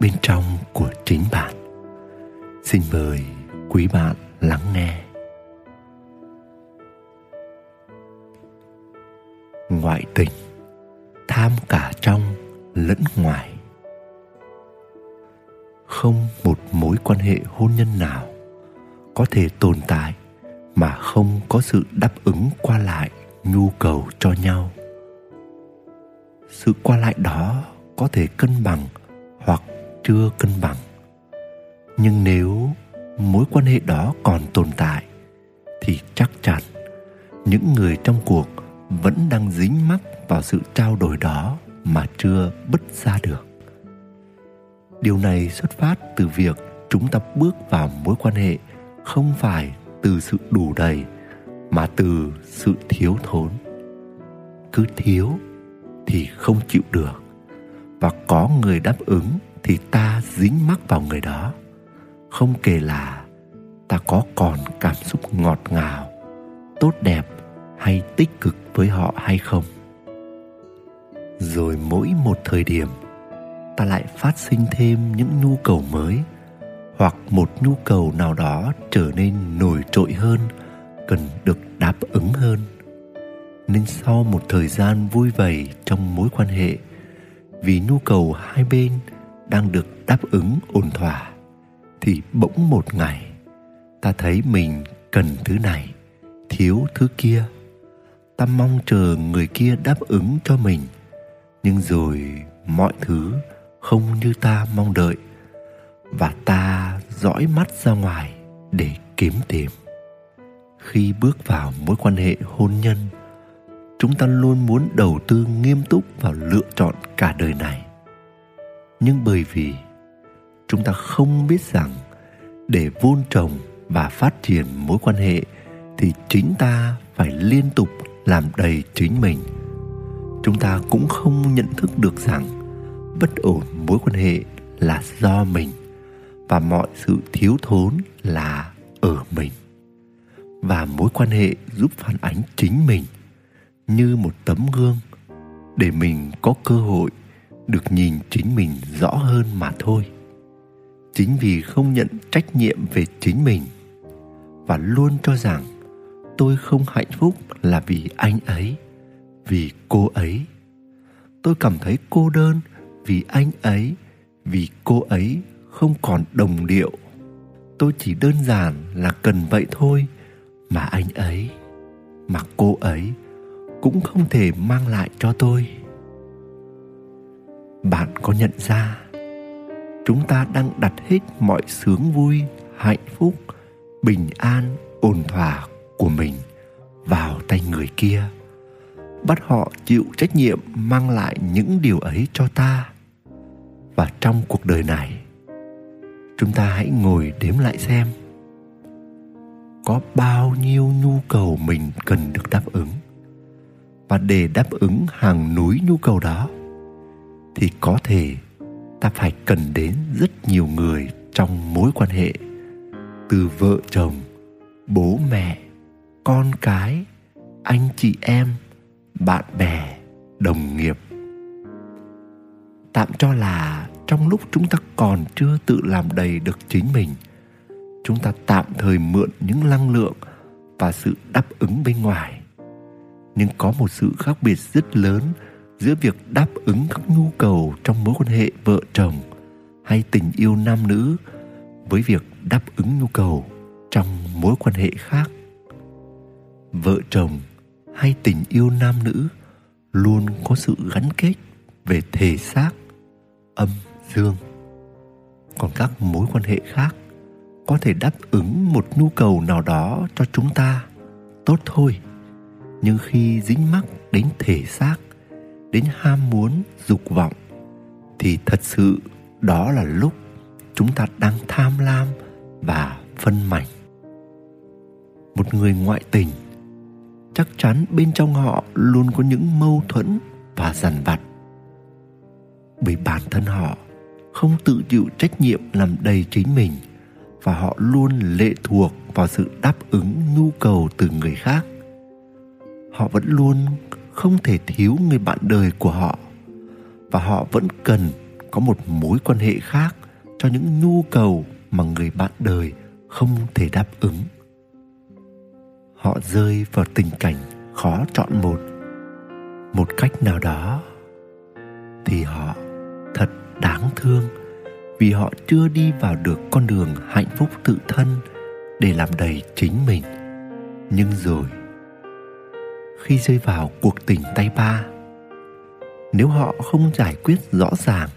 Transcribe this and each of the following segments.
bên trong của chính bạn. Xin mời quý bạn lắng nghe. Ngoại tình, tham cả trong lẫn ngoài. Không một mối quan hệ hôn nhân nào có thể tồn tại mà không có sự đáp ứng qua lại nhu cầu cho nhau. Sự qua lại đó có thể cân bằng hoặc chưa cân bằng. Nhưng nếu mối quan hệ đó còn tồn tại, thì chắc chắn những người trong cuộc vẫn đang dính mắc vào sự trao đổi đó mà chưa bứt ra được. Điều này xuất phát từ việc chúng ta bước vào mối quan hệ không phải từ sự đủ đầy mà từ sự thiếu thốn. Cứ thiếu thì không chịu được và có người đáp ứng thì ta dính mắc vào người đó. Không kể là ta có còn cảm xúc ngọt ngào, tốt đẹp hay tích cực với họ hay không. Rồi mỗi một thời điểm, ta lại phát sinh thêm những nhu cầu mới, hoặc một nhu cầu nào đó trở nên nổi trội hơn, cần được đáp ứng hơn. Nên sau một thời gian vui vầy trong mối quan hệ, vì nhu cầu hai bên đang được đáp ứng ổn thỏa, thì bỗng một ngày, ta thấy mình cần thứ này, thiếu thứ kia. Ta mong chờ người kia đáp ứng cho mình, nhưng rồi mọi thứ không như ta mong đợi, và ta dõi mắt ra ngoài để kiếm tìm. Khi bước vào mối quan hệ hôn nhân, chúng ta luôn muốn đầu tư nghiêm túc vào lựa chọn cả đời này nhưng bởi vì chúng ta không biết rằng để vun trồng và phát triển mối quan hệ thì chính ta phải liên tục làm đầy chính mình. Chúng ta cũng không nhận thức được rằng bất ổn mối quan hệ là do mình và mọi sự thiếu thốn là ở mình. Và mối quan hệ giúp phản ánh chính mình như một tấm gương để mình có cơ hội được nhìn chính mình rõ hơn mà thôi. Chính vì không nhận trách nhiệm về chính mình và luôn cho rằng tôi không hạnh phúc là vì anh ấy, vì cô ấy. Tôi cảm thấy cô đơn vì anh ấy, vì cô ấy không còn đồng điệu. Tôi chỉ đơn giản là cần vậy thôi mà anh ấy, mà cô ấy cũng không thể mang lại cho tôi bạn có nhận ra, chúng ta đang đặt hết mọi sướng vui, hạnh phúc, bình an, ổn thỏa của mình vào tay người kia. Bắt họ chịu trách nhiệm mang lại những điều ấy cho ta. Và trong cuộc đời này, chúng ta hãy ngồi đếm lại xem, có bao nhiêu nhu cầu mình cần được đáp ứng. Và để đáp ứng hàng núi nhu cầu đó thì có thể ta phải cần đến rất nhiều người trong mối quan hệ, từ vợ chồng, bố mẹ, con cái, anh chị em, bạn bè, đồng nghiệp. Tạm cho là trong lúc chúng ta còn chưa tự làm đầy được chính mình, chúng ta tạm thời mượn những năng lượng và sự đáp ứng bên ngoài. Nhưng có một sự khác biệt rất lớn giữa việc đáp ứng các nhu cầu trong mối quan hệ vợ chồng hay tình yêu nam nữ với việc đáp ứng nhu cầu trong mối quan hệ khác. Vợ chồng hay tình yêu nam nữ luôn có sự gắn kết về thể xác, âm, dương. Còn các mối quan hệ khác có thể đáp ứng một nhu cầu nào đó cho chúng ta tốt thôi, nhưng khi dính mắc đến thể xác đến ham muốn, dục vọng, thì thật sự đó là lúc chúng ta đang tham lam và phân mảnh. Một người ngoại tình, chắc chắn bên trong họ luôn có những mâu thuẫn và dằn vặt. Bởi bản thân họ không tự chịu trách nhiệm làm đầy chính mình và họ luôn lệ thuộc vào sự đáp ứng nhu cầu từ người khác. Họ vẫn luôn không thể thiếu người bạn đời của họ. Và họ vẫn cần có một mối quan hệ khác cho những nhu cầu mà người bạn đời không thể đáp ứng. Họ rơi vào tình cảnh khó chọn một. Một cách nào đó thì họ thật đáng thương vì họ chưa đi vào được con đường hạnh phúc tự thân để làm đầy chính mình. Nhưng rồi khi rơi vào cuộc tình tay ba. Nếu họ không giải quyết rõ ràng,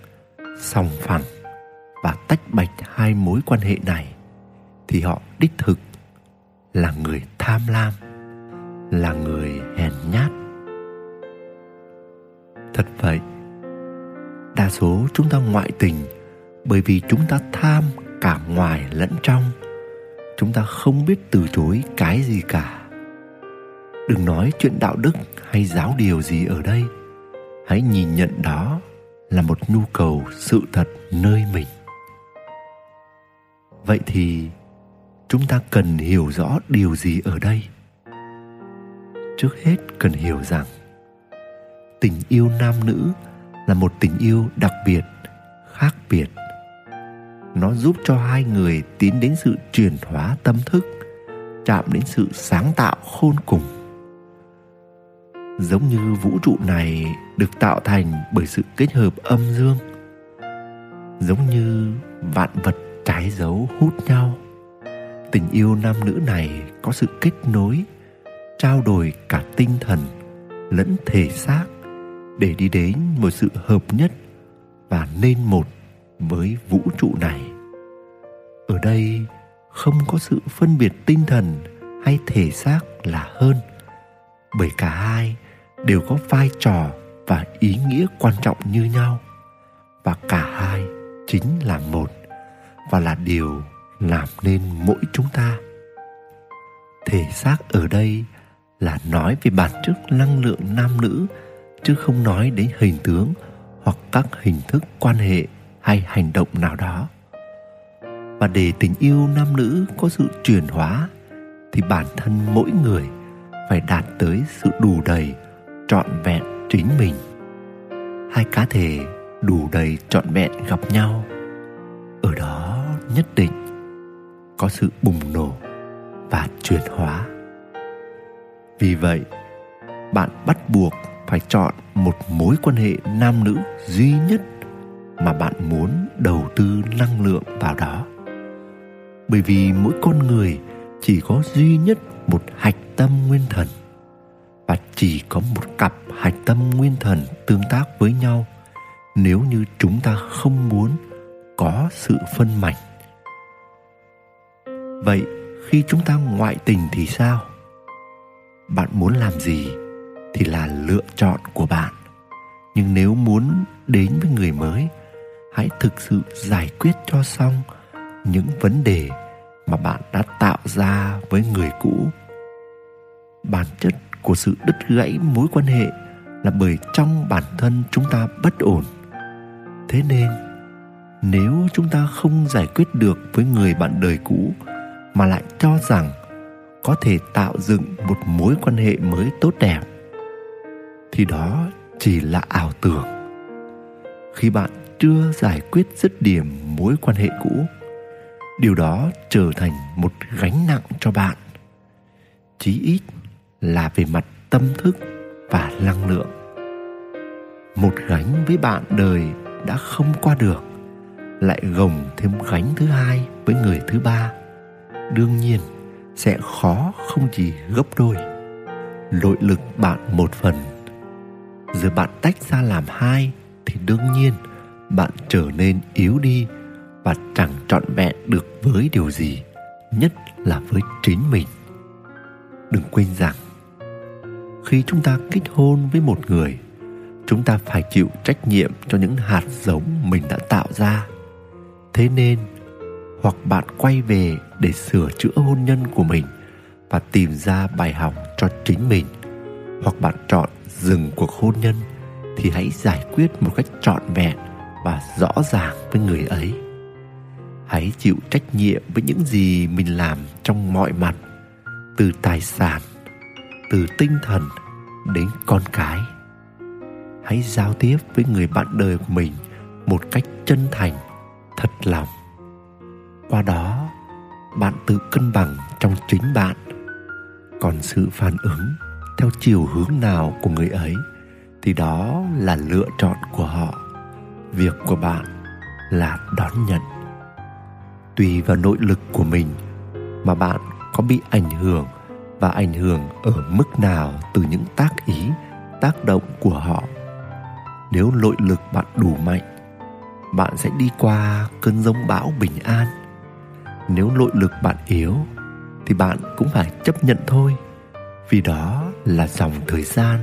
sòng phẳng và tách bạch hai mối quan hệ này, thì họ đích thực là người tham lam, là người hèn nhát. Thật vậy, đa số chúng ta ngoại tình bởi vì chúng ta tham cả ngoài lẫn trong. Chúng ta không biết từ chối cái gì cả đừng nói chuyện đạo đức hay giáo điều gì ở đây. Hãy nhìn nhận đó là một nhu cầu sự thật nơi mình. Vậy thì chúng ta cần hiểu rõ điều gì ở đây? Trước hết cần hiểu rằng, tình yêu nam nữ là một tình yêu đặc biệt, khác biệt. Nó giúp cho hai người tiến đến sự chuyển hóa tâm thức, chạm đến sự sáng tạo khôn cùng giống như vũ trụ này được tạo thành bởi sự kết hợp âm dương, giống như vạn vật trái dấu hút nhau. Tình yêu nam nữ này có sự kết nối, trao đổi cả tinh thần lẫn thể xác để đi đến một sự hợp nhất và nên một với vũ trụ này. Ở đây không có sự phân biệt tinh thần hay thể xác là hơn, bởi cả hai đều có vai trò và ý nghĩa quan trọng như nhau. Và cả hai chính là một, và là điều làm nên mỗi chúng ta. Thể xác ở đây là nói về bản chất năng lượng nam nữ, chứ không nói đến hình tướng hoặc các hình thức quan hệ hay hành động nào đó. Và để tình yêu nam nữ có sự chuyển hóa, thì bản thân mỗi người phải đạt tới sự đủ đầy trọn vẹn chính mình. Hai cá thể đủ đầy trọn vẹn gặp nhau. Ở đó nhất định có sự bùng nổ và chuyển hóa. Vì vậy, bạn bắt buộc phải chọn một mối quan hệ nam nữ duy nhất mà bạn muốn đầu tư năng lượng vào đó. Bởi vì mỗi con người chỉ có duy nhất một hạch tâm nguyên thần và chỉ có một cặp hạch tâm nguyên thần tương tác với nhau. Nếu như chúng ta không muốn có sự phân mảnh. Vậy khi chúng ta ngoại tình thì sao? Bạn muốn làm gì thì là lựa chọn của bạn. Nhưng nếu muốn đến với người mới, hãy thực sự giải quyết cho xong những vấn đề mà bạn đã tạo ra với người cũ. Bản chất của sự đứt gãy mối quan hệ là bởi trong bản thân chúng ta bất ổn. Thế nên, nếu chúng ta không giải quyết được với người bạn đời cũ mà lại cho rằng có thể tạo dựng một mối quan hệ mới tốt đẹp, thì đó chỉ là ảo tưởng. Khi bạn chưa giải quyết dứt điểm mối quan hệ cũ, điều đó trở thành một gánh nặng cho bạn. Chí ít là về mặt tâm thức và năng lượng. Một gánh với bạn đời đã không qua được, lại gồng thêm gánh thứ hai với người thứ ba. Đương nhiên, sẽ khó không chỉ gấp đôi. Nội lực bạn một phần. Giờ bạn tách ra làm hai thì đương nhiên bạn trở nên yếu đi và chẳng trọn vẹn được với điều gì, nhất là với chính mình. Đừng quên rằng khi chúng ta kết hôn với một người, chúng ta phải chịu trách nhiệm cho những hạt giống mình đã tạo ra. Thế nên, hoặc bạn quay về để sửa chữa hôn nhân của mình và tìm ra bài học cho chính mình, hoặc bạn chọn dừng cuộc hôn nhân, thì hãy giải quyết một cách trọn vẹn và rõ ràng với người ấy. Hãy chịu trách nhiệm với những gì mình làm trong mọi mặt, từ tài sản từ tinh thần đến con cái. Hãy giao tiếp với người bạn đời của mình một cách chân thành, thật lòng. Qua đó, bạn tự cân bằng trong chính bạn. Còn sự phản ứng theo chiều hướng nào của người ấy thì đó là lựa chọn của họ. Việc của bạn là đón nhận. Tùy vào nội lực của mình mà bạn có bị ảnh hưởng và ảnh hưởng ở mức nào từ những tác ý, tác động của họ. Nếu nội lực bạn đủ mạnh, bạn sẽ đi qua cơn giông bão bình an. Nếu nội lực bạn yếu, thì bạn cũng phải chấp nhận thôi, vì đó là dòng thời gian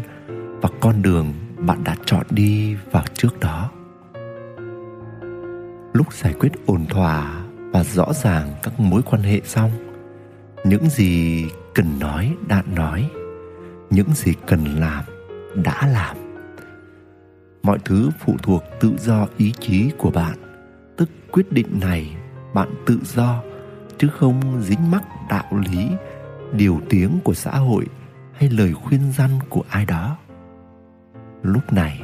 và con đường bạn đã chọn đi vào trước đó. Lúc giải quyết ổn thỏa và rõ ràng các mối quan hệ xong, những gì cần nói đã nói. Những gì cần làm, đã làm. Mọi thứ phụ thuộc tự do ý chí của bạn. Tức quyết định này, bạn tự do, chứ không dính mắc đạo lý, điều tiếng của xã hội hay lời khuyên răn của ai đó. Lúc này,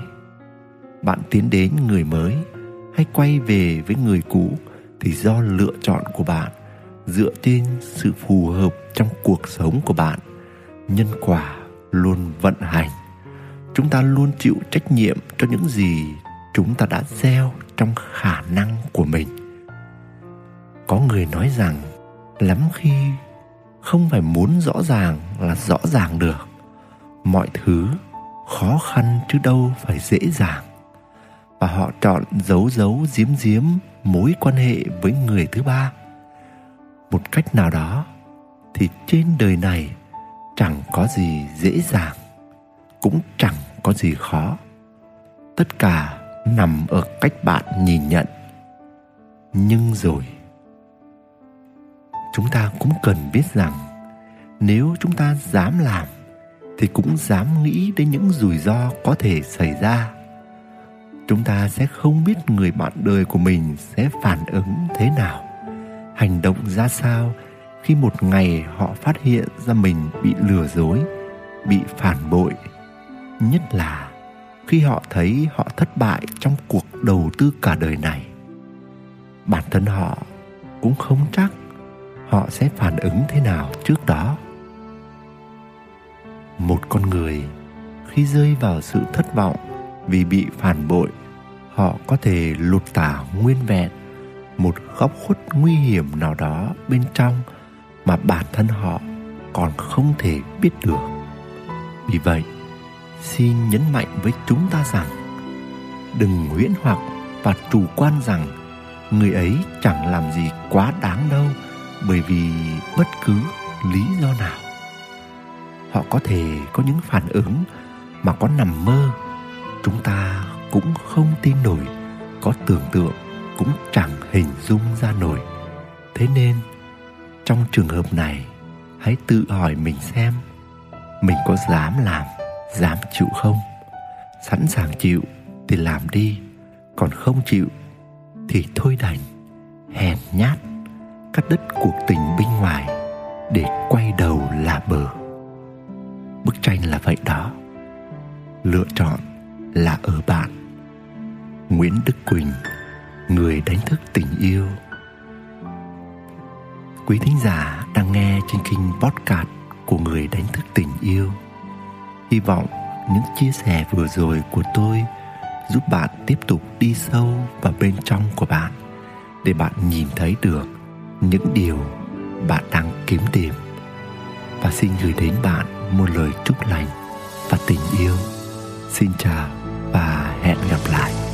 bạn tiến đến người mới hay quay về với người cũ thì do lựa chọn của bạn dựa trên sự phù hợp trong cuộc sống của bạn, nhân quả luôn vận hành. Chúng ta luôn chịu trách nhiệm cho những gì chúng ta đã gieo trong khả năng của mình. Có người nói rằng, lắm khi không phải muốn rõ ràng là rõ ràng được, mọi thứ khó khăn chứ đâu phải dễ dàng. Và họ chọn giấu giấu giếm giếm mối quan hệ với người thứ ba. Một cách nào đó thì trên đời này chẳng có gì dễ dàng, cũng chẳng có gì khó. Tất cả nằm ở cách bạn nhìn nhận. Nhưng rồi, chúng ta cũng cần biết rằng nếu chúng ta dám làm thì cũng dám nghĩ đến những rủi ro có thể xảy ra. Chúng ta sẽ không biết người bạn đời của mình sẽ phản ứng thế nào, hành động ra sao khi một ngày họ phát hiện ra mình bị lừa dối, bị phản bội. Nhất là khi họ thấy họ thất bại trong cuộc đầu tư cả đời này. Bản thân họ cũng không chắc họ sẽ phản ứng thế nào trước đó. Một con người khi rơi vào sự thất vọng vì bị phản bội, họ có thể lột tả nguyên vẹn một góc khuất nguy hiểm nào đó bên trong mà bản thân họ còn không thể biết được. Vì vậy, xin nhấn mạnh với chúng ta rằng, đừng huyễn hoặc và chủ quan rằng người ấy chẳng làm gì quá đáng đâu bởi vì bất cứ lý do nào. Họ có thể có những phản ứng mà có nằm mơ, chúng ta cũng không tin nổi, có tưởng tượng cũng chẳng hình dung ra nổi. Thế nên trong trường hợp này, hãy tự hỏi mình xem, mình có dám làm, dám chịu không? Sẵn sàng chịu thì làm đi, còn không chịu thì thôi đành, hèn nhát, cắt đứt cuộc tình bên ngoài để quay đầu là bờ. Bức tranh là vậy đó. Lựa chọn là ở bạn. Nguyễn đức quỳnh, người đánh thức tình yêu quý thính giả đang nghe trên kênh podcast của người đánh thức tình yêu. Hy vọng những chia sẻ vừa rồi của tôi giúp bạn tiếp tục đi sâu vào bên trong của bạn, để bạn nhìn thấy được những điều bạn đang kiếm tìm. Và xin gửi đến bạn một lời chúc lành và tình yêu. Xin chào và hẹn gặp lại.